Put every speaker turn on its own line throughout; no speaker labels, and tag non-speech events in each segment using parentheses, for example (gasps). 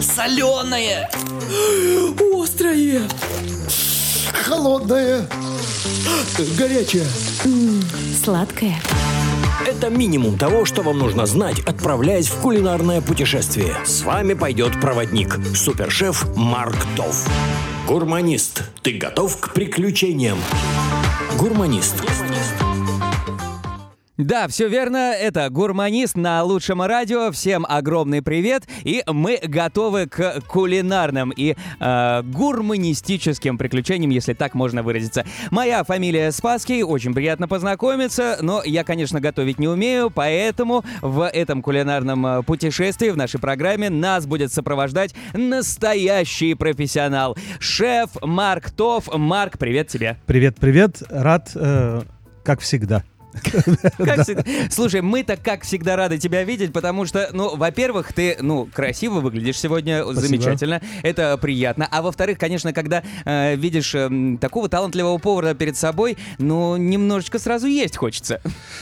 Соленое! Острое!
Холодное. Горячее.
Сладкое.
Это минимум того, что вам нужно знать, отправляясь в кулинарное путешествие. С вами пойдет проводник, супершеф Марк Тов. Гурманист, ты готов к приключениям? Гурманист.
Да, все верно, это Гурманист на лучшем радио. Всем огромный привет, и мы готовы к кулинарным и э, гурманистическим приключениям, если так можно выразиться. Моя фамилия Спаский, очень приятно познакомиться, но я, конечно, готовить не умею, поэтому в этом кулинарном э, путешествии в нашей программе нас будет сопровождать настоящий профессионал, шеф Марк Тов. Марк, привет тебе.
Привет, привет. Рад, э, как всегда.
Слушай, мы-то как всегда рады тебя видеть, потому что, ну, во-первых, ты, ну, красиво выглядишь сегодня, замечательно, это приятно. А во-вторых, конечно, когда э, видишь э, такого талантливого повара перед собой, ну, немножечко сразу есть хочется.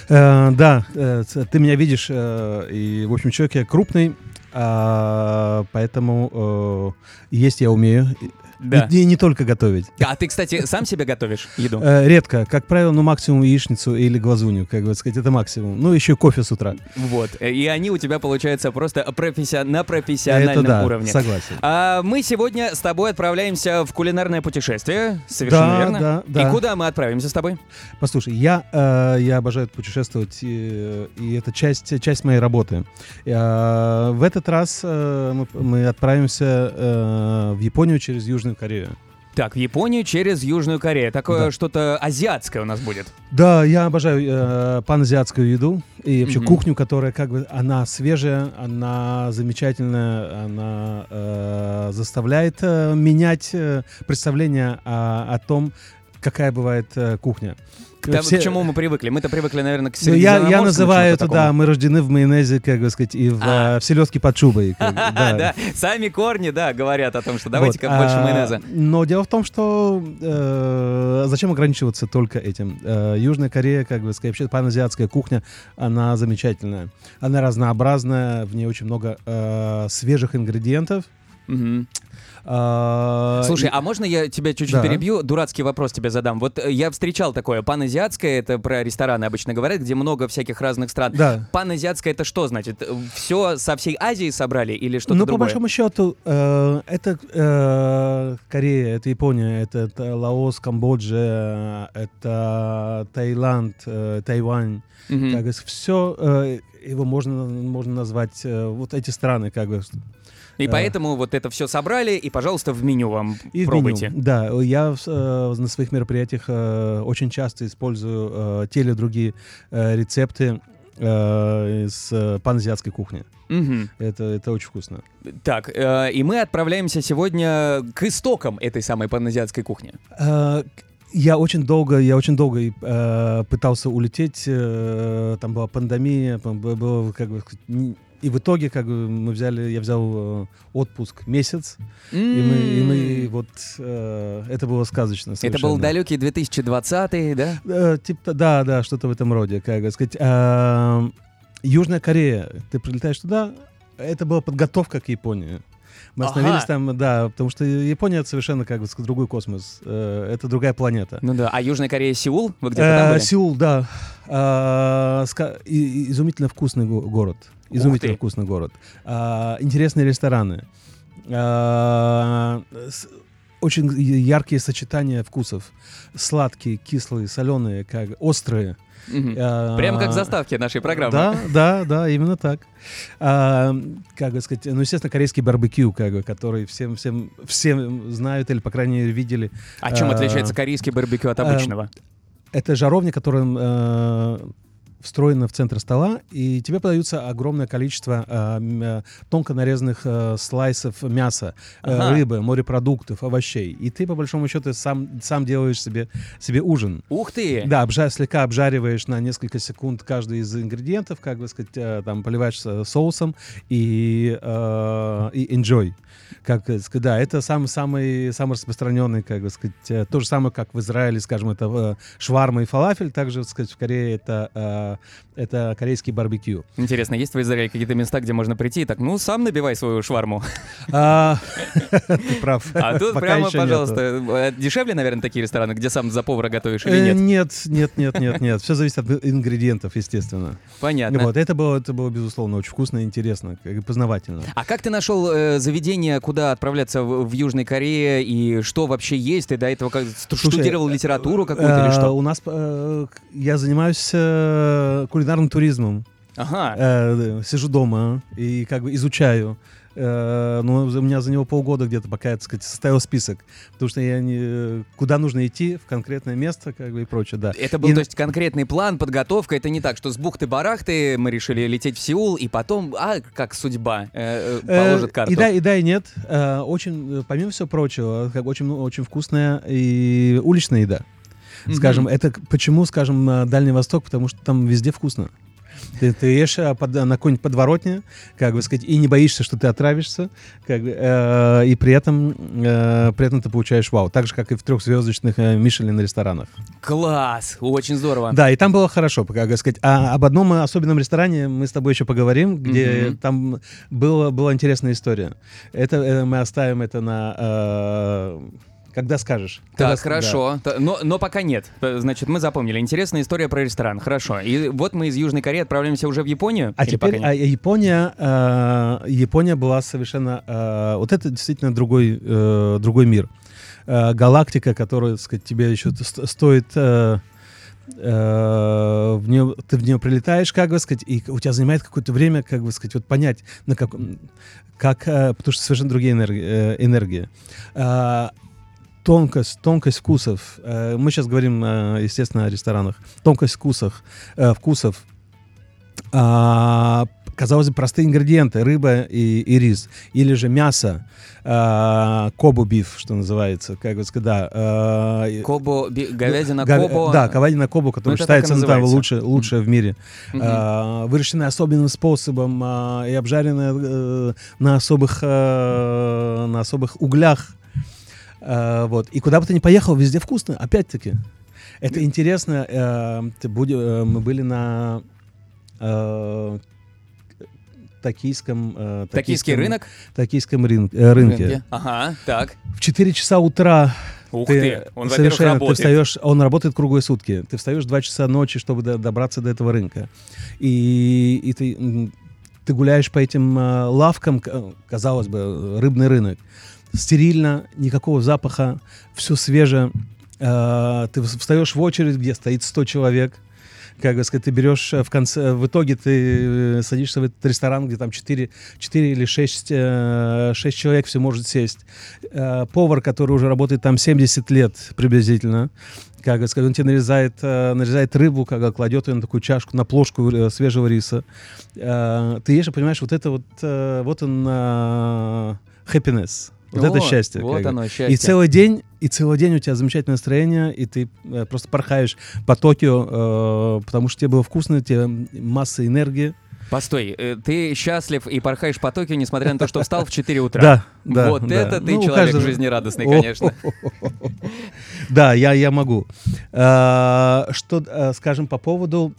Э, да, э, ты меня видишь, и, в общем, человек я крупный, а, поэтому э, есть я умею.
Да.
И, и не только готовить.
А ты, кстати, сам себе готовишь еду?
Э, редко. Как правило, ну, максимум яичницу или глазунью, как бы сказать, это максимум. Ну, еще кофе с утра.
Вот. И они у тебя, получается, просто профессион... на профессиональном
это да,
уровне.
согласен.
А мы сегодня с тобой отправляемся в кулинарное путешествие. Совершенно
Да,
верно.
да, да.
И куда мы отправимся с тобой?
Послушай, я, э, я обожаю путешествовать, и, и это часть, часть моей работы. Э, в этот раз э, мы, мы отправимся э, в Японию через Южную Корею.
Так, в Японию через Южную Корею. Такое
Да.
что-то азиатское у нас будет.
Да, я обожаю э, паназиатскую еду и вообще
Мгм.
кухню, которая как бы она свежая, она замечательная, она э, заставляет э, менять э, представление о, о том, какая бывает э, кухня.
К, тому-
Все-
к чему мы привыкли? Мы-то привыкли, наверное, к
Ну, я, я называю это, да, мы рождены в майонезе, как бы сказать, и в,
А.
э, в селедке под шубой. как (laughs)
Да,
да.
сами корни, да, говорят о том, что давайте-ка
Вот,
больше
а,
майонеза.
Но дело в том, что э, зачем ограничиваться только этим? Э, Южная Корея, как бы сказать, вообще паназиатская кухня, она замечательная. Она разнообразная, в ней очень много э, свежих ингредиентов.
Мгм.
А,
Слушай, а можно я тебя чуть-чуть
Да.
перебью? Дурацкий вопрос тебе задам. Вот э, я встречал такое. Паназиатское, это про рестораны обычно говорят, где много всяких разных стран.
Да.
Паназиатское это что значит? Все со всей Азии собрали или что-то
Ну, по
другое?
большому счету, э, это э, Корея, это Япония, это, это Лаос, Камбоджа, это Таиланд, э, Тайвань. Как бы все его можно, можно назвать э, вот эти страны, как бы.
И
э,
поэтому вот это все собрали, и, пожалуйста, в меню вам
И
пробуйте.
меню. Да, я э, на своих мероприятиях э, очень часто использую э, те или другие э, рецепты э, из э, паназиатской кухни.
Мгм.
Это, это очень вкусно.
Так, э, и мы отправляемся сегодня к истокам этой самой паназиатской кухни.
Э, Я очень долго, я очень долго э, пытался улететь. э, там была пандемия, было как бы и в итоге как бы мы взяли, я взял э, отпуск месяц, и мы, и мы вот э, это было сказочно.
Это был
совершенно.
далекий 2020, да?
Э, типа, да, да, что-то в этом роде, как сказать. Э, Южная Корея, ты прилетаешь туда, это была подготовка к Японии. Мы
Ага.
остановились там, да, потому что Япония это совершенно как бы другой космос, э, это другая планета.
Ну да. А Южная Корея, Сеул? Вы где-то там
Э,
были?
Сеул, да. И- изумительно вкусный го- город. Изумительно вкусный город. Э, интересные рестораны. Э, с- очень яркие сочетания вкусов. Сладкие, кислые, соленые, как острые.
Мгм.
Э,
Прям как в заставке нашей программы.
Да, да, да, именно так. А, как бы сказать, ну, естественно, корейский барбекю, как бы, который всем, всем, всем знают или, по крайней мере, видели.
А чем
А,
отличается корейский барбекю от
а,
обычного?
Это жаровня, которая э, встроена в центр стола, и тебе подаются огромное количество э, э, тонко нарезанных э, слайсов мяса, э,
Ага.
рыбы, морепродуктов, овощей. И ты, по большому счету, сам, сам делаешь себе, себе ужин.
Ух ты!
Да, обжа- слегка обжариваешь на несколько секунд каждый из ингредиентов, как бы сказать, э, там поливаешь э, соусом и, э, и enjoy. Как э, да, это самый самый самый распространенный, как бы сказать, то же самое, как в Израиле, скажем, это шварма и фалафель, также, так сказать, в Корее это это корейский барбекю.
Интересно, есть в Израиле какие-то места, где можно прийти и так, ну, сам набивай свою шварму.
А, (laughs) Ты прав.
А тут прямо, пожалуйста, э, дешевле, наверное, такие рестораны, где сам за повара готовишь или
Э,
нет?
Нет, нет, нет, нет, нет. Все зависит от ингредиентов, естественно.
Понятно.
Вот, это было, это было, безусловно, очень вкусно и интересно, познавательно.
А как ты нашел э, заведение, куда отправляться в, Южной Корее и что вообще есть? Ты до этого как ст-
Слушай,
штудировал литературу какую-то или что?
У нас, я занимаюсь э, кулинарным туризмом.
Ага.
Э, Сижу дома и как бы изучаю. Э, Ну, у меня за него полгода где-то, пока я, так сказать, составил список. Потому что я не... Куда нужно идти, в конкретное место, как бы, и прочее, да.
Это был,
И-
то есть, конкретный план, подготовка. Это не так, что с бухты-барахты мы решили лететь в Сеул, и потом, а, как судьба э, э,
Э,
положит карту.
И да, и да, и нет. Э, Очень, э, помимо всего прочего, как очень, ну, очень вкусная и уличная еда.
Мгм.
Скажем, это почему, скажем, Дальний Восток? Потому что там везде вкусно. Ты, ты ешь а, под- на какой-нибудь подворотне, как бы сказать, и не боишься, что ты отравишься, как бы, э, и при этом, э, при этом ты получаешь вау. Так же, как и в трехзвездочных э, Мишелин ресторанах.
Класс! Очень здорово.
Да, и там было хорошо, как бы сказать. А об одном особенном ресторане мы с тобой еще поговорим, где
Мгм.
там было, была интересная история. Это э, мы оставим это на... э, когда скажешь. Когда
Так,
с-
хорошо. Та- Но, но пока нет. Значит, мы запомнили. Интересная история про ресторан. Хорошо. И вот мы из Южной Кореи отправляемся уже в Японию?
А
Или
теперь
пока
а? Япония, э, Япония была совершенно... э, вот это действительно другой, э, другой мир. Э, галактика, которая, так сказать, тебе еще стоит... э, э, в нее, ты в нее прилетаешь, как бы сказать, и у тебя занимает какое-то время, как бы сказать, вот понять, на каком, как, э, потому что совершенно другие э, энергии. Тонкость, тонкость вкусов. Э, мы сейчас говорим, э, естественно, о ресторанах. Тонкость вкусов, э, вкусов. А, казалось бы, простые ингредиенты, рыба и, и рис, или же мясо, кобу биф, что называется, как бы сказать, да.
би- говядина
Га-
кобо.
Да, говядина кобу, которая
и
считается ну, там,
называется.
лучше, лучшая в мире. А, выращенная особенным способом и обжаренная э, на особых, э, на особых углях. А, вот. И куда бы ты ни поехал, везде вкусно, опять-таки. Это интересно. э, ты буди- э, мы были на э, токийском, э,
Токийский
токийском-
рынок?
токийском рын- э, рынке.
Рынке. Ага, так.
В 4 часа утра
Ух
ты,
ты, он,
совершенно, ты
работает.
встаешь, он работает круглые сутки. Ты встаешь в 2 часа ночи, чтобы до- добраться до этого рынка. И, и ты, ты гуляешь по этим а, лавкам, э, казалось бы, рыбный рынок. Стерильно, никакого запаха, все свежее. А, ты вс- встаешь в очередь, где стоит 100 человек. Как бы сказать, ты берешь э, в конце, в итоге ты э, садишься в этот ресторан, где там 4, 4 или 6, 6 человек все может сесть. Э, Повар, который уже работает там 70 лет приблизительно, как бы сказать, он тебе нарезает, э, нарезает рыбу, как бы кладет ее на такую чашку, на плошку э, свежего риса. Э, Ты ешь и понимаешь, вот это вот, э, вот он э, happiness, вот это
О,
счастье.
Вот
бы.
оно,
И
счастье.
целый день, и целый день у тебя замечательное настроение, и ты э, просто порхаешь по Токио, э, потому что тебе было вкусно, тебе масса энергии.
Постой, э, ты счастлив и порхаешь по Токио, несмотря на то, что встал в 4 утра.
Да, да.
Вот
да.
это ты
Ну,
человек
каждого-
жизнерадостный, конечно. (laughs)
Да, я, я могу. А, Что, э, скажем, по поводу...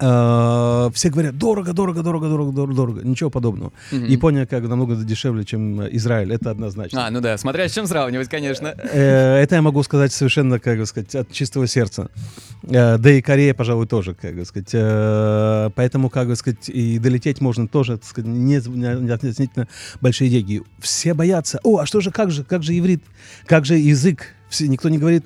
э, Все говорят, дорого, дорого, дорого, дорого, дорого, дорого. Ничего подобного.
Мгм.
Япония как намного дешевле, чем э, Израиль, это однозначно.
А, ну да, смотря с чем сравнивать, конечно.
Э, Это я могу сказать совершенно, как бы сказать, от чистого сердца. Да и Корея, пожалуй, тоже, как бы сказать. Поэтому, как бы сказать, и долететь можно тоже, так сказать, не, относительно большие деньги. Все боятся. О, а что же, как же, как же иврит, как же язык? Все, никто не говорит.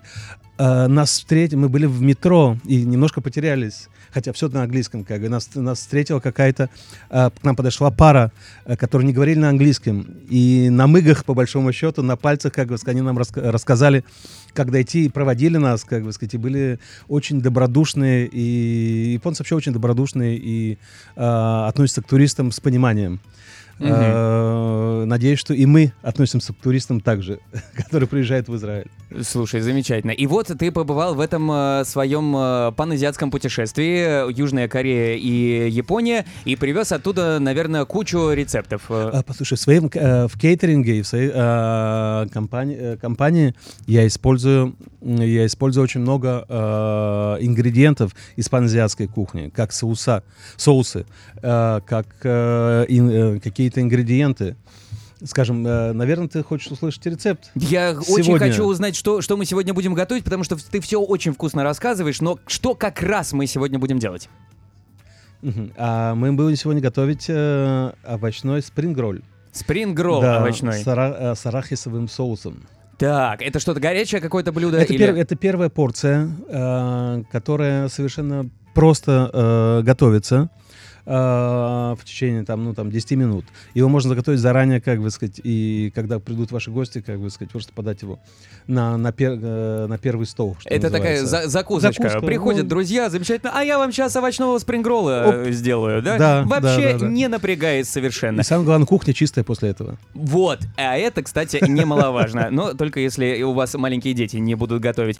Нас встретили, мы были в метро и немножко потерялись. Хотя все на английском, как бы. Нас, нас встретила какая-то, э, к нам подошла пара, э, которые не говорили на английском. И на мыгах, по большому счету, на пальцах, как бы, они нам раска- рассказали, как дойти, и проводили нас, как бы сказать, и были очень добродушные, и японцы вообще очень добродушные и э, относятся к туристам с пониманием. Э, Надеюсь, что и мы относимся к туристам также, (laughs) которые приезжают в Израиль.
Слушай, замечательно. И вот ты побывал в этом э, своем э, паназиатском путешествии, Южная Корея и Япония, и привез оттуда, наверное, кучу рецептов.
А, Послушай, в своем в кейтеринге и в своей э, компании, компании я использую я использую очень много ингредиентов из паназиатской кухни, как соуса, соусы, как э, какие-то ингредиенты. Скажем, э, наверное, ты хочешь услышать рецепт?
Я очень
Сегодня.
хочу узнать, что, что мы сегодня будем готовить, потому что ты все очень вкусно рассказываешь, но что как раз мы сегодня будем делать?
А мы будем сегодня готовить э, овощной спрингролл.
Спрингролл
Да,
овощной.
С, ара- э, с арахисовым соусом.
Так, это что-то горячее какое-то блюдо?
Это,
или-
пер- это первая порция, э, которая совершенно просто э, готовится э, в течение там, ну, там, 10 минут. Его можно заготовить заранее, как бы сказать, и когда придут ваши гости, как бы сказать, просто подать его на, на, пер- э, на первый стол.
Это такая
называется.
за- закусочка.
Закуска,
Приходят
ну.
друзья, замечательно. А я вам сейчас овощного спрингролла э, сделаю, да?
Да,
Вообще
да, да, да.
не напрягаясь совершенно.
И самое главное, кухня чистая после этого.
Вот. А это, кстати, немаловажно. Но только если у вас маленькие дети не будут готовить.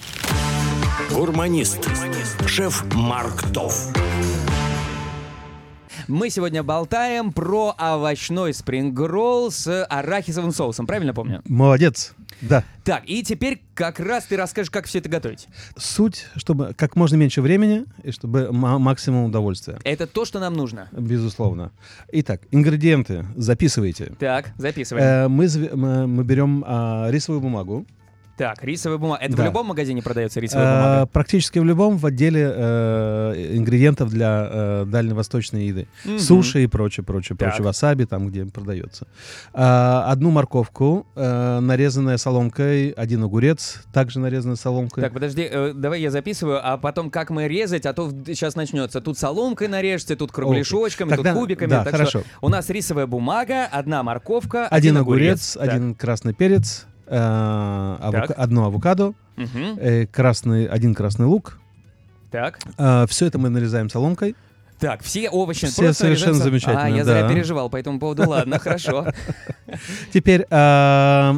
Гурманист. Шеф Марк Тов.
Мы сегодня болтаем про овощной спрингролл с арахисовым соусом. Правильно помню?
Молодец. Да.
Так, и теперь как раз ты расскажешь, как все это готовить.
Суть, чтобы как можно меньше времени и чтобы ма- максимум удовольствия.
Это то, что нам нужно.
Безусловно. Итак, ингредиенты записывайте.
Так, записываем.
Э, мы, мы, мы берем а, рисовую бумагу.
Так, рисовая бумага. Это в
да.
любом магазине продается рисовая
Э,
бумага?
практически в любом в отделе э, ингредиентов для э, дальневосточной еды.
Мгм.
Суши и прочее, прочее,
Так.
прочее. Васаби там, где продается. А, одну морковку, э, нарезанная соломкой, один огурец, также нарезанная соломкой.
Так, подожди, э, давай я записываю, а потом как мы резать, а то сейчас начнется. Тут соломкой нарежьте, тут кругляшочками,
Тогда-
тут кубиками.
да,
так
хорошо.
что у нас рисовая бумага, одна морковка,
один огурец,
Так.
один красный перец, авока-
Так.
одно авокадо,
Мгм.
э, красный, один красный лук.
Так.
все это мы нарезаем соломкой.
Так, все овощи
Все
просто
совершенно
нарезаются-
замечательно,
А, я зря
да.
переживал по этому поводу. Ладно, хорошо. (laughs)
Теперь э,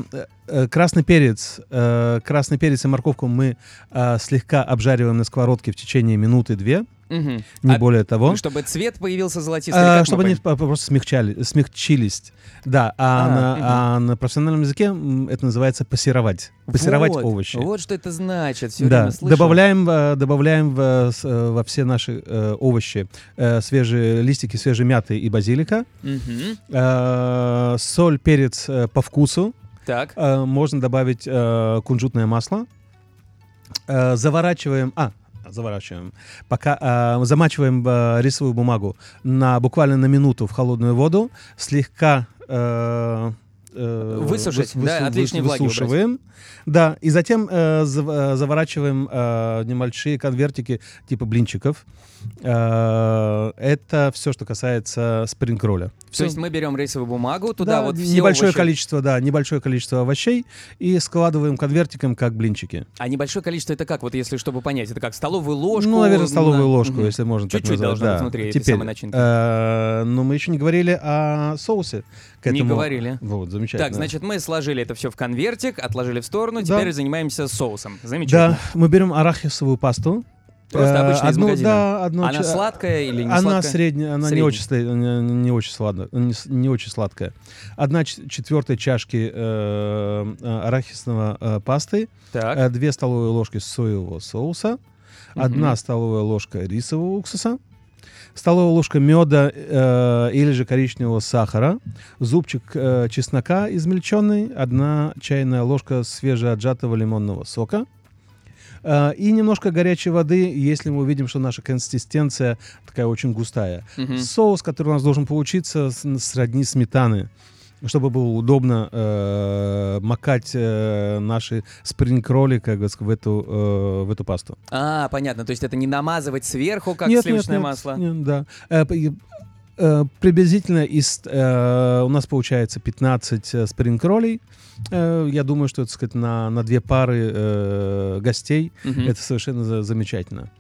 э, красный перец, э, красный перец и морковку мы э, слегка обжариваем на сковородке в течение минуты-две,
Мгм.
не
А
более того.
Чтобы цвет появился золотистый.
А, чтобы они просто смягчали, смягчились. Да, а,
А,
на,
мгм.
а на профессиональном языке это называется пассировать. Пассировать
Вот,
овощи.
Вот что это значит. Все
да,
время
добавляем, э, добавляем в, э, во все наши э, овощи э, свежие листики свежей мяты и базилика,
Мгм.
э, соль, перец э, по вкусу,
Так.
Э, можно добавить э, кунжутное масло, Э, заворачиваем, а заворачиваем, пока э, замачиваем э, рисовую бумагу на буквально на минуту в холодную воду, слегка э, э,
Высушить,
выс-
да,
высу-
от лишней
выс-
влаги убрать.
высушиваем, да, и затем э, э, заворачиваем э, небольшие конвертики типа блинчиков. Э, это все, что касается спрингроля.
То есть мы берем рисовую бумагу, туда
Да,
вот все
небольшое
овощи.
количество, да, небольшое количество овощей и складываем конвертиком, как блинчики.
А небольшое количество это как? Вот если чтобы понять, это как столовую ложку?
ну, наверное, столовую
на-
ложку,
Мгм.
если можно так
Чуть-чуть
назвать.
должно быть
да.
внутри этой
Теперь,
самой начинки.
э, но мы еще не говорили о соусе. К
Не
этому.
говорили.
Вот, замечательно.
Так, значит, мы сложили это все в конвертик, отложили в сторону,
Да.
теперь занимаемся соусом. Замечательно.
Да, мы берем арахисовую пасту.
Просто
Э,
обычная из
одну,
магазина.
Да, одну
Она сладкая или не
Она
сладкая?
средняя, она
Средняя.
не очень, не, очень сладкая, не, не очень сладкая. Одна четвертая чашки э, э, арахисного э, пасты,
Так.
э, две столовые ложки соевого соуса, одна столовая ложка рисового уксуса, столовая ложка меда э, или же коричневого сахара, зубчик э, чеснока измельченный, одна чайная ложка свежеотжатого лимонного сока, э, и немножко горячей воды, если мы увидим, что наша консистенция такая очень густая.
Мгм.
Соус, который у нас должен получиться, сродни сметаны чтобы было удобно э, макать э, наши спринг-ролли как бы, в эту, э, в эту пасту.
А, понятно. То есть это не намазывать сверху, как
Нет,
сливочное
нет, нет,
масло.
нет, да. Э, э, приблизительно из, э, у нас получается 15 э, спринг-роллей. Э, я думаю, что, так сказать, на, на две пары э, гостей
Мгм.
это совершенно за- замечательно.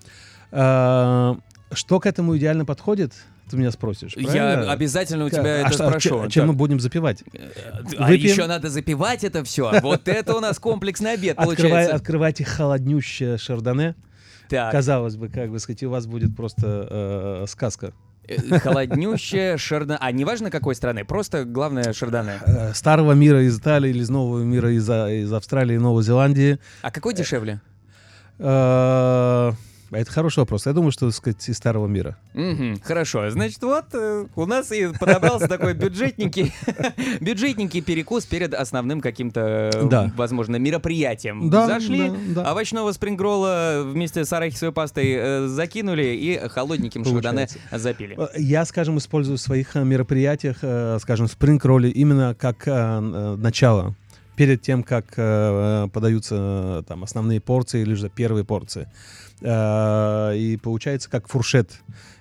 Э, что к этому идеально подходит? Ты меня спросишь.
Я
правильно?
обязательно у тебя
а
это
что-
спрошу.
чем- Чем
Так.
мы будем запивать?
А
Выпьем?
еще надо запивать это все. Вот это у нас комплексный обед получается.
открывайте холоднющее шардоне.
Так,
Казалось бы, как бы сказать, у вас будет просто э, сказка.
э, холоднющее шардоне. А неважно какой страны, просто главное шардоне.
Э, Старого мира из Италии или из нового мира из, А- из Австралии и Новой Зеландии.
А какой дешевле?
Э, Это хороший вопрос. Я думаю, что, так сказать, из старого мира.
Мгм, хорошо. Значит, вот э, у нас и подобрался такой бюджетненький, (laughs) бюджетненький перекус перед основным каким-то, э,
Да.
возможно, мероприятием.
Да,
Зашли,
да, да.
овощного спрингролла вместе с арахисовой пастой э, закинули и холодненьким шардоне запили.
Э, Я, скажем, использую в своих мероприятиях, э, скажем, спринг-ролли именно как э, начало. Перед тем, как э, подаются э, там основные порции или же первые порции. Э, И получается как фуршет.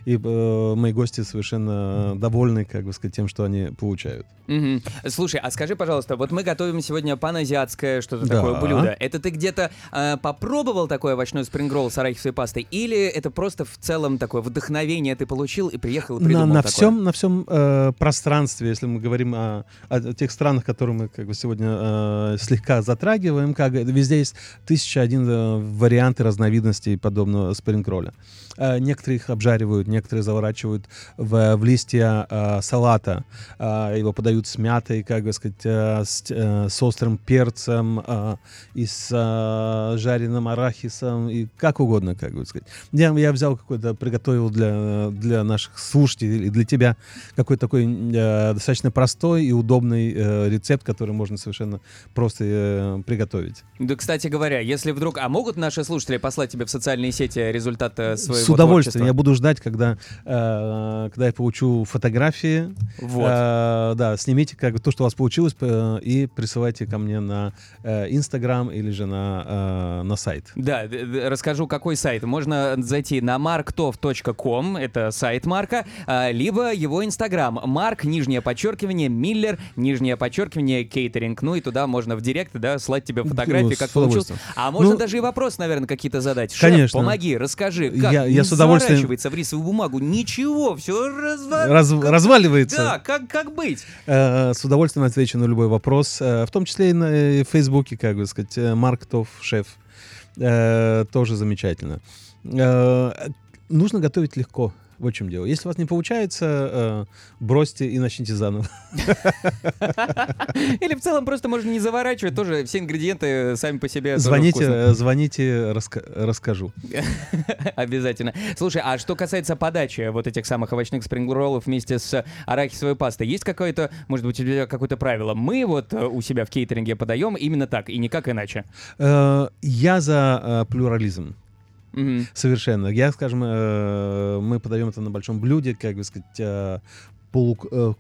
И э, мои гости совершенно довольны, как бы сказать, тем, что они получают.
Мгм. Слушай, а скажи, пожалуйста, вот мы готовим сегодня паназиатское что-то
Да.
такое блюдо. Это ты где-то э, попробовал такой овощной спрингролл с арахисовой пастой? Или это просто в целом такое вдохновение ты получил и приехал и
На,
придумал
на
такое?
всем, на всем э, пространстве, если мы говорим о, о тех странах, которые мы как бы сегодня э, слегка затрагиваем, как везде есть тысяча один э, варианты разновидностей подобного спрингролля. Э, некоторые их обжаривают, некоторые заворачивают в, в листья э, салата, Э, его подают с мятой, как бы сказать, э, с, э, с острым перцем э, и с э, жареным арахисом и как угодно, как бы сказать. Я, я взял какой-то, приготовил для, для наших слушателей для тебя какой-то такой э, достаточно простой и удобный э, рецепт, который можно совершенно просто э, приготовить.
Да, кстати говоря, если вдруг... А могут наши слушатели послать тебе в социальные сети результат э, своего
С удовольствием. Я
творчества?
буду ждать, когда, э, когда я получу фотографии.
Вот.
Э, да, снимите как то, что у вас получилось, э, и присылайте ко мне на э, Инстаграм или же на, э, на сайт.
Да, д- д- расскажу, какой сайт. Можно зайти на marktov.com, это сайт Марка, а, либо его инстаграм. Марк, нижнее подчеркивание, Миллер, нижнее подчеркивание, кейтеринг. Ну и туда можно в директ, да, слать тебе фотографии,
Ну,
как получилось. А можно
Ну,
даже и вопросы, наверное, какие-то задать. Шеф,
Конечно.
помоги, расскажи, как
Я- я с удовольствием-
заворачивается в рисовую бумагу. Ничего, все разва...
Раз-
как-
разваливается.
Да, как, как быть?
Э, С удовольствием отвечу на любой вопрос, э, в том числе и на э, Фейсбуке, как бы сказать, э, Марк Тов, шеф, Э, тоже замечательно. Э, Нужно готовить легко. Вот в чем дело. Если у вас не получается, э, бросьте и начните заново. (laughs)
Или в целом просто можно не заворачивать, тоже все ингредиенты сами по себе
Звоните, э, звоните, раска- расскажу. (laughs)
Обязательно. Слушай, а что касается подачи вот этих самых овощных спрингроллов вместе с арахисовой пастой, есть какое-то, может быть, у тебя какое-то правило? Мы вот э, у себя в кейтеринге подаем именно так и никак иначе.
Э, Я за э, плюрализм.
Мгм.
Совершенно. Я, скажем, э, мы подаем это на большом блюде, как бы сказать, э, полу... э,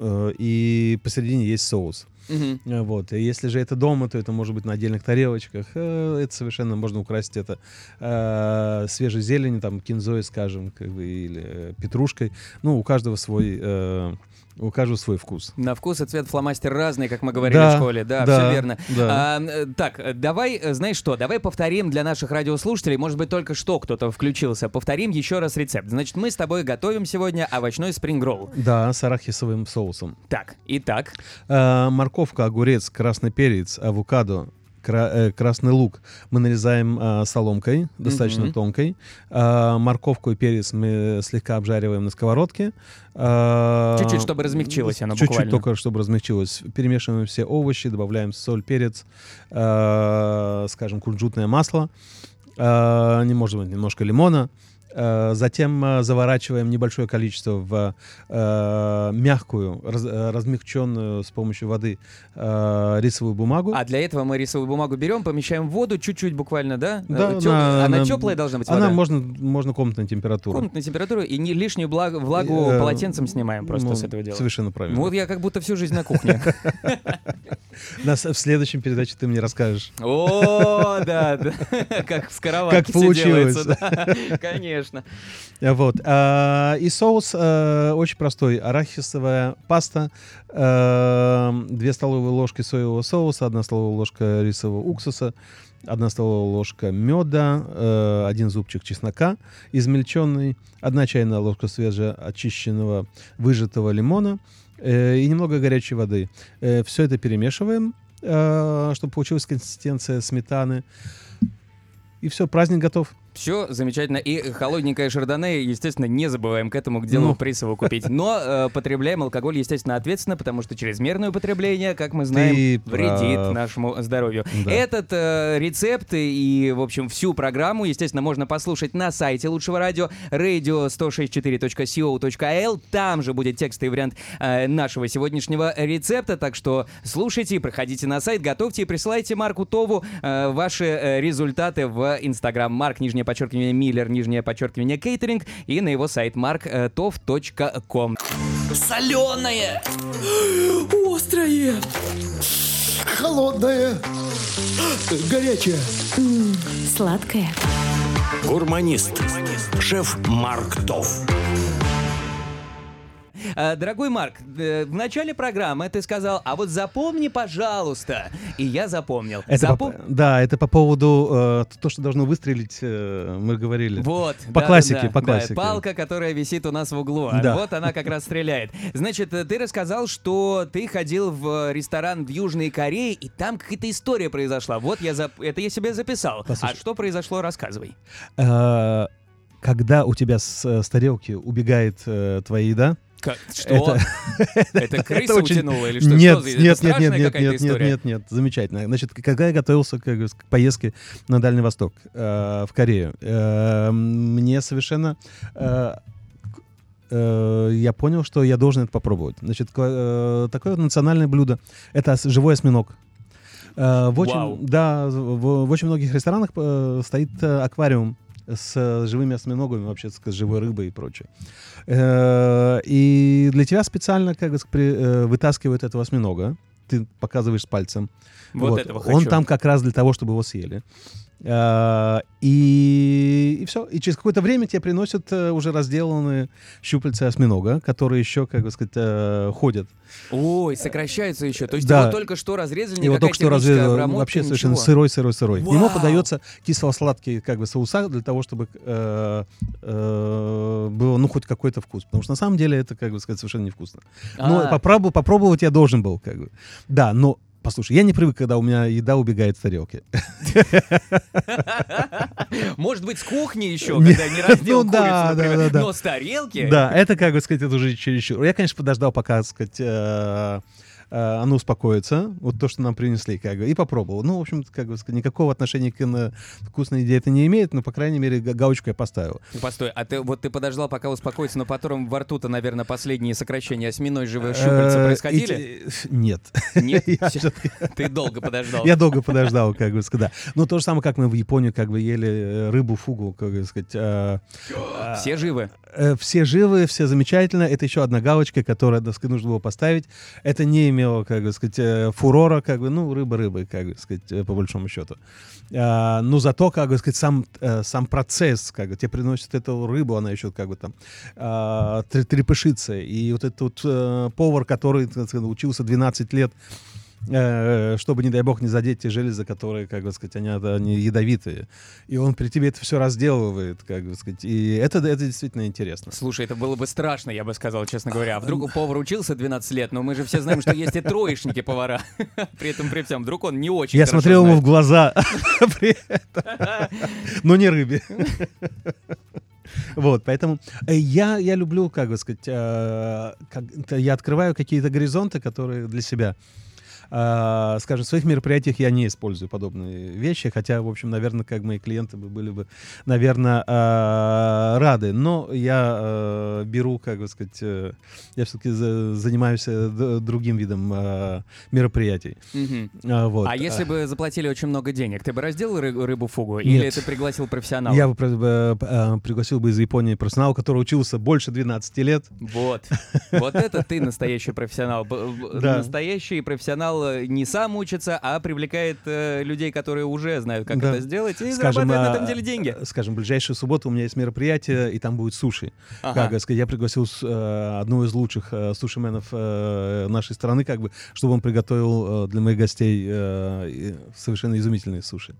э, и посередине есть соус. Э, Вот. И если же это дома, то это может быть на отдельных тарелочках. Э, Это совершенно можно украсить это э, свежей зеленью, там, кинзой, скажем, как бы, или э, петрушкой. Ну, у каждого свой, э, у каждого свой вкус.
На вкус и цвет фломастер разный, как мы говорили
Да,
в школе. Да,
да,
все верно.
да.
А, так, давай, э, знаешь что, давай повторим для наших радиослушателей, может быть, только что кто-то включился, повторим еще раз рецепт. Значит, мы с тобой готовим сегодня овощной спрингролл.
Да, с арахисовым соусом.
Так, итак,
Э, морковка, огурец, красный перец, авокадо, кра- э, красный лук мы нарезаем э, соломкой, достаточно
Мгм.
тонкой. Э, морковку и перец мы слегка обжариваем на сковородке. Э,
Чуть-чуть, чтобы размягчилось оно
Чуть-чуть
буквально.
только, чтобы размягчилось. Перемешиваем все овощи, добавляем соль, перец, э, скажем, кунжутное масло, э, не может быть немножко лимона. Э, Затем э, заворачиваем небольшое количество в э, мягкую, раз- э, размягченную с помощью воды э, рисовую бумагу.
А для этого мы рисовую бумагу берем, помещаем в воду чуть-чуть буквально, да?
Да,
Э, тё-
на-
Она
на-
теплая должна быть
Она
вода?
можно, можно комнатной температуры.
Комнатную температуру и не лишнюю благо- влагу
Э,
полотенцем снимаем просто
Ну,
с этого дела.
Совершенно правильно.
Вот я как будто всю жизнь на кухне. (laughs) (laughs)
На с- в следующем передаче ты мне расскажешь.
О, да, да. (laughs) Как в скороварке
Как
всё
получилось.
Конечно. Конечно.
Вот. А, И соус э, очень простой. Арахисовая паста, э, две столовые ложки соевого соуса, одна столовая ложка рисового уксуса, одна столовая ложка меда, э, один зубчик чеснока измельченный, одна чайная ложка свежеочищенного выжатого лимона э, и немного горячей воды. Все это перемешиваем, э, чтобы получилась консистенция сметаны. И все, праздник готов.
Все замечательно. И холодненькое шардоне, естественно, не забываем к этому к делу
Ну.
присовокупить. Но э, потребляем алкоголь, естественно, ответственно, потому что чрезмерное употребление, как мы знаем,
Ты
вредит
прав.
нашему здоровью.
Да.
Этот э, рецепт и, в общем, всю программу, естественно, можно послушать на сайте лучшего радио radio164.co.il. Там же будет текстовый вариант э, нашего сегодняшнего рецепта. Так что слушайте, проходите на сайт, готовьте и присылайте Марку Тову э, ваши э, результаты в Инстаграм. Марк, нижнее подчеркивание, Миллер, нижнее подчеркивание, кейтеринг. И на его сайт marktov.com.
Соленое! (gasps) Острое!
Холодное, (gasps) горячее.
Сладкое.
Гурманист. Шеф Марк Тов.
Э, Дорогой Марк, э, в начале программы ты сказал, а вот запомни, пожалуйста. И я запомнил.
Это
Запом-
по, да, это по поводу э, то, что должно выстрелить, э, мы говорили.
Вот.
По
да,
классике,
да,
по
да,
классике.
палка, которая висит у нас в углу. а
Да.
Вот она как раз стреляет. Значит, э, ты рассказал, что ты ходил в ресторан в Южной Корее, и там какая-то история произошла. Вот я зап- это я себе записал.
Послушай.
А что произошло, рассказывай.
Когда у тебя с, с тарелки убегает э, твоя еда,
Как- что? Это, (laughs) крыса утянула или что?
Нет, нет, нет, нет, нет, нет, нет, нет, замечательно. Значит, когда я готовился к поездке на Дальний Восток, э, в Корею, э, мне совершенно э, я понял, что я должен это попробовать. Значит, такое вот национальное блюдо — это живой осьминог. В очень,
Вау.
да, в, в очень многих ресторанах э, стоит э, аквариум с э, живыми осьминогами, вообще с живой рыбой и прочее. Э, И для тебя специально как бы, э, вытаскивают этого осьминога. Ты показываешь пальцем.
Вот этого
Он
хочу.
там как раз для того, чтобы его съели. Э, И, и все. И через какое-то время тебе приносят э, уже разделанные щупальца осьминога, которые еще, как бы сказать, э, ходят.
Ой, сокращается еще. То есть
Да.
его только что разрезали,
Его только что
обработка,
вообще совершенно
ничего.
сырой, сырой, сырой. Ему
Вау!
подается кисло-сладкий как бы соуса для того, чтобы э, э, было ну хоть какой-то вкус, потому что на самом деле это как бы сказать совершенно невкусно. Но
А.
попробовать, попробовать я должен был как бы. Да, но послушай, я не привык, когда у меня еда убегает с тарелки. (laughs)
Может быть, с кухни еще, когда не раздел
Ну да,
курицу, например.
да, да.
Но с тарелки...
Да, это как бы сказать, это уже чересчур. Я, конечно, подождал, пока, сказать, э, оно успокоится, вот то, что нам принесли, как бы, и попробовал. Ну, в общем, как бы никакого отношения к вкусной еде это не имеет, но, по крайней мере, га- галочку я поставил.
Постой, а ты вот ты подождал, пока успокоится, но потом во рту-то, наверное, последние сокращения осьминой живой щупальца
Э,
происходили?
и (laughs) те- Нет.
Нет? (laughs) (laughs) Ты долго подождал.
Я долго подождал, как бы сказать. да. Ну, то же самое, как мы в Японии как бы ели э, рыбу фугу, как бы сказать.
Все живы?
Э, Все живы, все замечательно. Это еще одна галочка, которую, так сказать, нужно было поставить. Это не имело, как бы сказать, э, фурора, как бы, ну, рыба рыбы, как бы сказать, э, по большому счету. А, Но зато, как бы сказать, сам, сам процесс, как бы, тебе приносят эту рыбу, она еще как бы там а, тре- трепышится. И вот этот вот повар, который, так сказать, учился 12 лет, чтобы, не дай бог, не задеть те железы, которые, как бы сказать, они, они ядовитые. И он при тебе это все разделывает, как бы сказать. И это, это действительно интересно.
Слушай, это было бы страшно, я бы сказал, честно говоря. А вдруг у (laughs) повара учился 12 лет, но мы же все знаем, что есть и троечники повара. (laughs) При этом, при всем, вдруг он не очень
Я смотрел ему в глаза (laughs) при этом. Но не рыбе. Вот, поэтому э, я, я люблю, как бы сказать, э, я открываю какие-то горизонты, которые для себя. А, скажем, в своих мероприятиях я не использую подобные вещи, хотя, в общем, наверное, как мои клиенты бы были бы, наверное, а, рады. Но я э, беру, как бы сказать, э, я все-таки занимаюсь э, другим видом а, мероприятий. А, вот.
А если бы заплатили очень много денег, ты бы разделал ры- рыбу фугу? Или
Нет.
ты пригласил профессионала?
Я бы э, пригласил бы из Японии профессионала, который учился больше 12 лет.
Вот. Вот это ты настоящий профессионал. Настоящий профессионал стал э, не сам учиться, а привлекает э, людей, которые уже знают, как
Да.
это сделать, и
Скажем,
зарабатывает на
а,
этом деле деньги.
э, Скажем, в ближайшую субботу у меня есть мероприятие, и там будет суши.
Ага.
Как я пригласил э, одного из лучших э, сушименов э, нашей страны, как бы, чтобы он приготовил э, для моих гостей э, совершенно изумительные суши.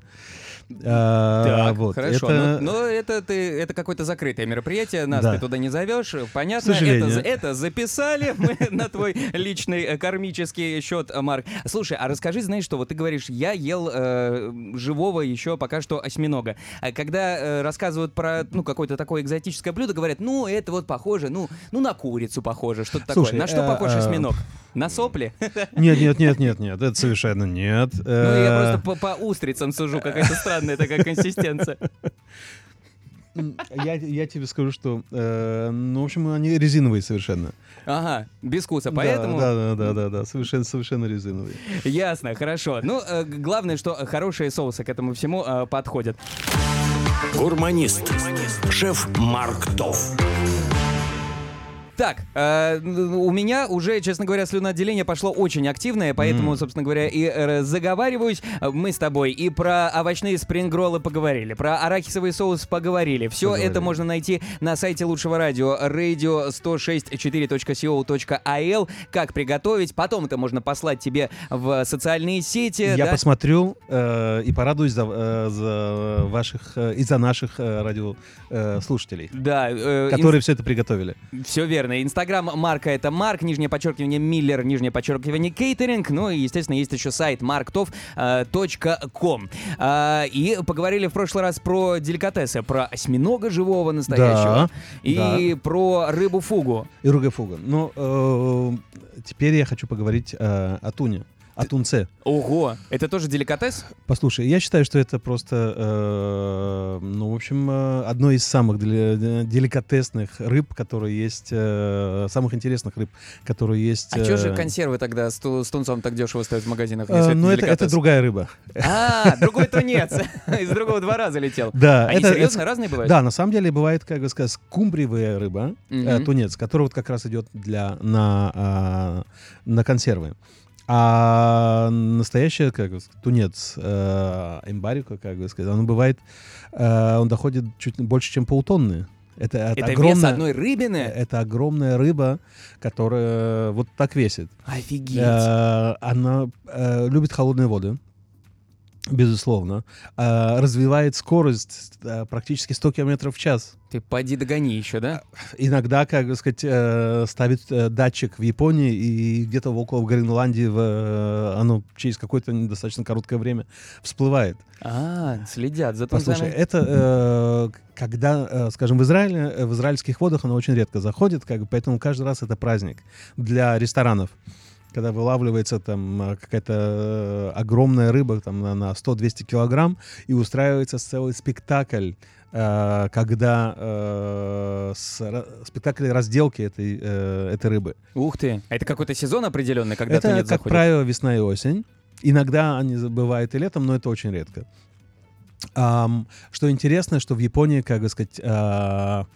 А,
Так,
вот,
хорошо.
это-
Ну, но это, ты, это какое-то закрытое мероприятие, нас
Да.
ты туда не зовешь. Понятно, это, это записали мы (laughs) на твой личный э, кармический счет, э, Марк. Слушай, а расскажи, знаешь что, вот ты говоришь, я ел э, живого еще пока что осьминога. А когда э, рассказывают про ну, какое-то такое экзотическое блюдо, говорят, ну, это вот похоже, ну, ну на курицу похоже, что-то такое. На что похож осьминог? На сопли?
Нет, нет, нет, нет, нет, это совершенно нет.
Ну, я
Э,
просто по, по устрицам сужу, какая-то странная такая консистенция.
я, я тебе скажу, что, э, ну, в общем, они резиновые совершенно.
Ага, без вкуса,
Да,
поэтому...
Да, да, да, да, да, совершенно, совершенно резиновые.
Ясно, хорошо. Ну, э, главное, что хорошие соусы к этому всему э, подходят.
Гурманист. Шеф Марк Тов.
Так, э, у меня уже, честно говоря, слюноотделение пошло очень активное, поэтому, собственно говоря, и э, заговариваюсь. Э, Мы с тобой и про овощные спрингроллы поговорили, про арахисовый соус поговорили. Все
Поговорили.
это можно найти на сайте лучшего радио radio1064.co.il. Как приготовить. Потом это можно послать тебе в социальные сети.
Я
да?
посмотрю э, и порадуюсь за, э, за ваших э, и за наших э, радиослушателей,
Да, э,
которые все это приготовили.
Все верно. Инстаграм Марка это Марк, нижнее подчеркивание Миллер, нижнее подчеркивание Кейтеринг. Ну и, естественно, есть еще сайт marktov.com. А, И поговорили в прошлый раз про деликатесы, про осьминога живого настоящего.
Да,
и про рыбу-фугу.
И ругафуга. Но э, теперь я хочу поговорить э, о туне, о тунце.
Ого, это тоже деликатес?
Послушай, я считаю, что это просто, э, ну, в общем, э, одно из самых дели- деликатесных рыб, которые есть, э, самых интересных рыб, которые есть.
А что же
э,
консервы тогда с, ту- с тунцом так дешево стоят в магазинах?
э,
если
ну, это, это другая рыба.
А, другой тунец. (laughs) Из другого двора залетел.
Да,
Они
это,
серьезно
это-
разные бывают?
Да, на самом деле бывает, как бы сказать, скумбриевая рыба, э, тунец, который вот как раз идет для, на, а, на консервы. А настоящий, как бы тунец, э, как бы сказать, он бывает, э, он доходит чуть больше, чем полтонны. Это, это,
Это вес
огромная,
одной рыбины?
это огромная рыба, которая вот так весит.
Офигеть.
Э, Она э, любит холодные воды, безусловно. Э, Развивает скорость э, практически 100 км в час.
Ты поди догони еще, да?
Иногда, как бы сказать, э, ставит э, датчик в Японии и где-то около Гренландии в, оно через какое-то достаточно короткое время всплывает.
А, следят за
Послушай,
тунцами.
это когда, скажем, в Израиле, в израильских водах оно очень редко заходит, как бы, поэтому каждый раз это праздник для ресторанов. Когда вылавливается там э, какая-то э, огромная рыба там, на, на 100-200 килограмм и устраивается целый спектакль, э, когда э, с- спектакль разделки этой, э, этой рыбы.
Ух ты. А это какой-то сезон определенный, когда
это,
тунец
как
заходит?
правило, весна и осень. Иногда они бывают и летом, но это очень редко. Ам, что интересно, что в Японии, как бы сказать, а,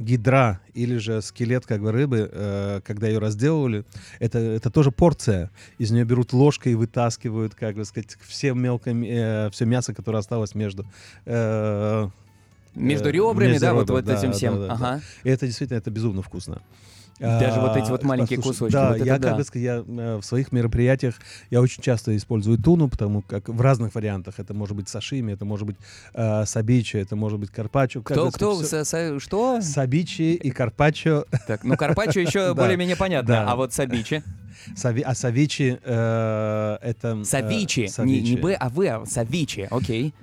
гидра или же скелет как бы рыбы, э, когда ее разделывали, это, это тоже порция. Из нее берут ложкой и вытаскивают, как бы сказать, все мелкое, все мясо, которое осталось между... э,
Между
э,
ребрами,
между
да, вот,
ребер,
вот этим
да,
всем.
да, да, да.
ага.
и это действительно, это безумно вкусно.
Даже вот эти
А,
вот маленькие
послушай,
кусочки,
Да,
вот
я
да.
как бы я э, в своих мероприятиях я очень часто использую туну, потому как в разных вариантах. Это может быть сашими, это может быть э, сабичи, это может быть карпаччо.
Кто,
бы
кто, са-
всё.
са- что?
Сабичи и карпаччо.
Так, ну карпаччо (laughs) еще более-менее понятно, а вот сабичи?
Сави- а савичи э, это... э,
Савичи, не,
савичи.
не Б, а В, а савичи, окей.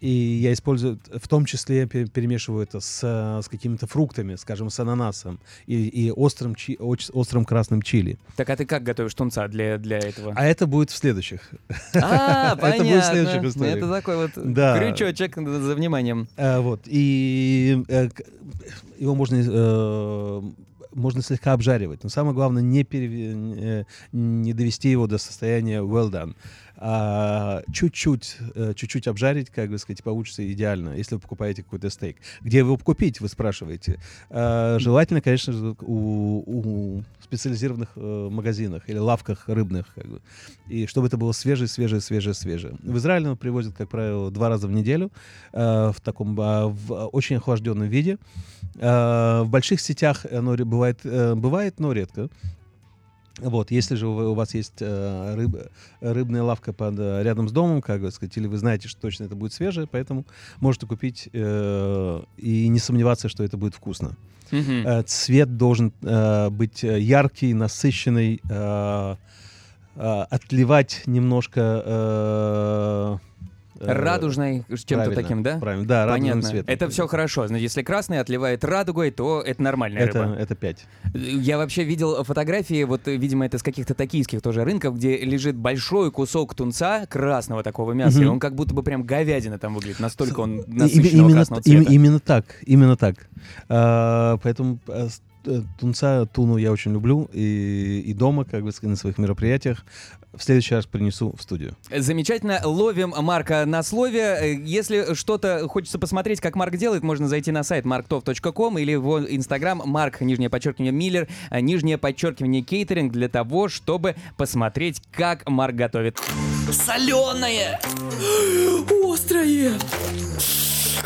И я использую, в том числе перемешиваю это с, с какими-то фруктами, скажем, с ананасом и, и острым, чи- острым красным чили.
Так а ты как готовишь тунца для, для этого?
А это будет в следующих.
А, (laughs)
это будет в
понятно.
следующих историях.
Это такой вот
Да.
крючочек за вниманием.
Э, вот. И э, его можно, э, можно слегка обжаривать. Но самое главное, не, э, не довести его до состояния well done. А, чуть-чуть, э, чуть-чуть обжарить, как бы сказать, получится идеально, если вы покупаете какой-то стейк. Где его купить, вы спрашиваете. А, желательно, конечно же, у, у специализированных э, магазинах или лавках рыбных, как бы. и чтобы это было свежее, свежее, свежее, свежее. В Израиле его привозят, как правило, два раза в неделю э, в таком э, в очень охлажденном виде. Э, в больших сетях оно бывает, э, бывает, но редко. Вот, если же у у вас есть э, рыб- рыбная лавка под, э, рядом с домом, как бы сказать, или вы знаете, что точно это будет свежее, поэтому можете купить э, и не сомневаться, что это будет вкусно. Э, цвет должен э, быть яркий, насыщенный, э, э, отливать немножко... э, э,
чем-то таким, да?
Правильно, да, радужным
Понятно.
цветом.
Это все хорошо. Значит, если красный отливает радугой, то это нормальная
Это,
рыба.
это 5.
Я вообще видел фотографии, вот, видимо, это с каких-то токийских тоже рынков, где лежит большой кусок тунца, красного такого мяса,
Мгм.
и он как будто бы прям говядина там выглядит, настолько он насыщенного
именно,
красного цвета.
именно так, именно так. А, поэтому э, тунца, туну я очень люблю и, и дома, как бы сказать, на своих мероприятиях. В следующий раз принесу в студию.
Замечательно. Ловим Марка на слове. Э, Если что-то хочется посмотреть, как Марк делает, можно зайти на сайт marktov.com или в инстаграм Марк, нижнее подчеркивание, Миллер, э, нижнее подчеркивание, кейтеринг для того, чтобы посмотреть, как Марк готовит.
Соленое! Острое!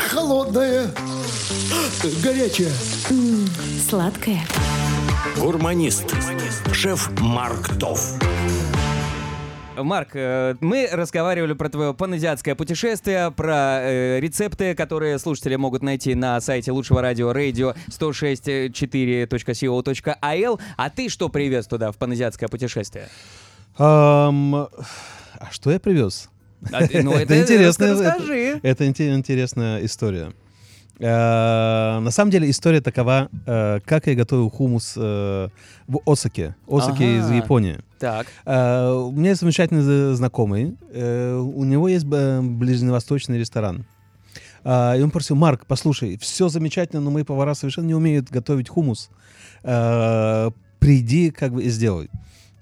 Холодная. Горячая.
Сладкое.
Гурманист. Шеф Марк Тов.
Марк, э, мы разговаривали про твое паназиатское путешествие, про э, рецепты, которые слушатели могут найти на сайте лучшего радио radio 106.4.co.il. А ты что привез туда в паназиатское путешествие?
Ам, а что я привез?
А ну, (laughs)
Это
это
интересно, это-
Расскажи.
Это инте- интересная история. Э, На самом деле история такова, э, как я готовил хумус э, в Осаке. Осаке из
Ага.
Японии.
Так.
У меня есть замечательный за- знакомый. У него есть ближневосточный ресторан. И он просил, Марк, послушай, все замечательно, но мои повара совершенно не умеют готовить хумус. Приди, как бы, и сделай.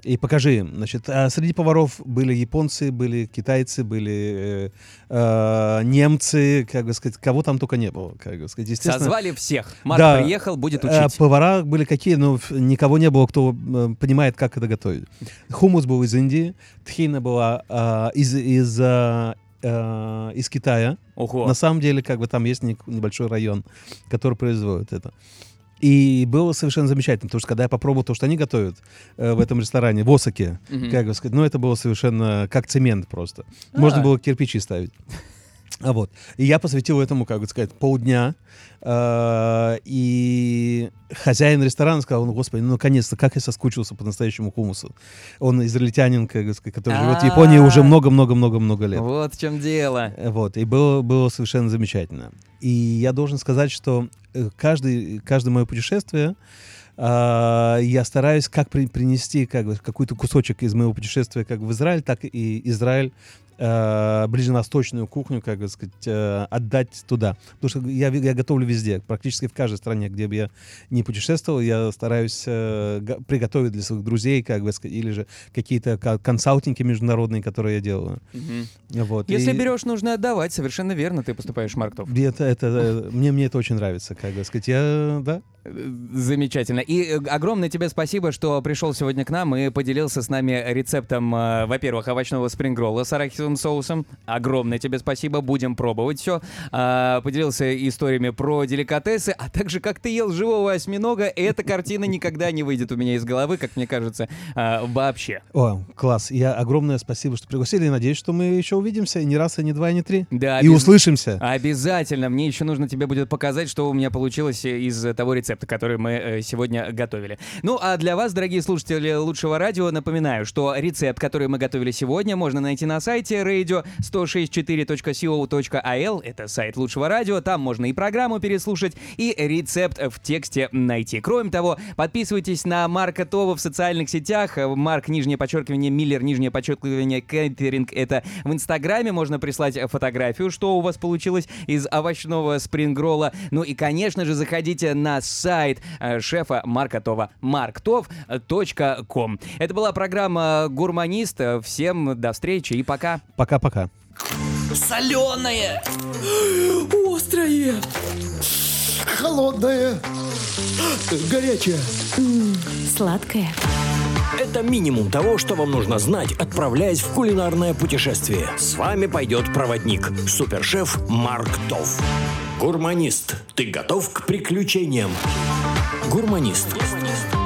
И покажи им. Значит, а среди поваров были японцы, были китайцы, были э, э, немцы, как бы сказать, кого там только не было. Как бы сказать. Естественно,
Созвали всех. Марк
Да.
приехал, будет
Э,
учить.
повара были какие, но никого не было, кто э, понимает, как это готовить. Хумус был из Индии, тхина была э, из, из, э, э, из Китая.
Ого.
На самом деле, как бы там есть не- небольшой район, который производит это. И было совершенно замечательно, потому что когда я попробовал то, что они готовят э, в этом ресторане, в Осаке,
Мгм.
как бы сказать, ну это было совершенно как цемент просто. Можно
А.
было кирпичи ставить. А вот. И я посвятил этому, как бы сказать, полдня. Э, И хозяин ресторана сказал, ну, господи, ну, наконец-то, как я соскучился по настоящему хумусу. Он израильтянин, как бы сказать, который живет в Японии уже много-много-много-много лет.
Вот в чем дело.
Э, Вот, и было, было совершенно замечательно. И я должен сказать, что э, каждый, каждое мое путешествие а, я стараюсь как при- принести как бы, какой-то кусочек из моего путешествия как в Израиль, так и Израиль а, ближневосточную кухню, как бы сказать, э, отдать туда. Потому что я, я готовлю везде, практически в каждой стране, где бы я не путешествовал, я стараюсь э, го- приготовить для своих друзей, как бы сказать, или же какие-то ка- консалтинги международные, которые я делаю.
Мгм.
Вот.
Если
И-
берешь, нужно отдавать. Совершенно верно, ты поступаешь, Марктов.
это, это, э, мне, мне это очень нравится, как бы сказать. Я, да,
Замечательно. И э, огромное тебе спасибо, что пришел сегодня к нам и поделился с нами рецептом, э, во-первых, овощного спрингролла с арахисовым соусом. Огромное тебе спасибо, будем пробовать все. поделился историями про деликатесы, а также как ты ел живого осьминога. Эта картина никогда не выйдет у меня из головы, как мне кажется, а, вообще.
О, класс. Я огромное спасибо, что пригласили. Надеюсь, что мы еще увидимся и не раз, и не два, и не три.
Да,
и услышимся.
Обязательно. Мне еще нужно тебе будет показать, что у меня получилось из того рецепта, который мы э, сегодня готовили. Ну, а для вас, дорогие слушатели лучшего радио, напоминаю, что рецепт, который мы готовили сегодня, можно найти на сайте radio 164.co.il. Это сайт лучшего радио. Там можно и программу переслушать, и рецепт в тексте найти. Кроме того, подписывайтесь на Марка Това в социальных сетях. Марк, нижнее подчеркивание, Миллер, нижнее подчеркивание, Кэтеринг. Это в Инстаграме. Можно прислать фотографию, что у вас получилось из овощного спрингролла. Ну и, конечно же, заходите на сайт э, шефа Марка Това marktov.com. Это была программа «Гурманист». Всем до встречи и пока.
Пока-пока.
Соленое! Острое!
Холодное. Горячее.
Сладкое.
Это минимум того, что вам нужно знать, отправляясь в кулинарное путешествие. С вами пойдет проводник, супершеф Марк Тов. Гурманист, ты готов к приключениям? Гурманист. Гурманист.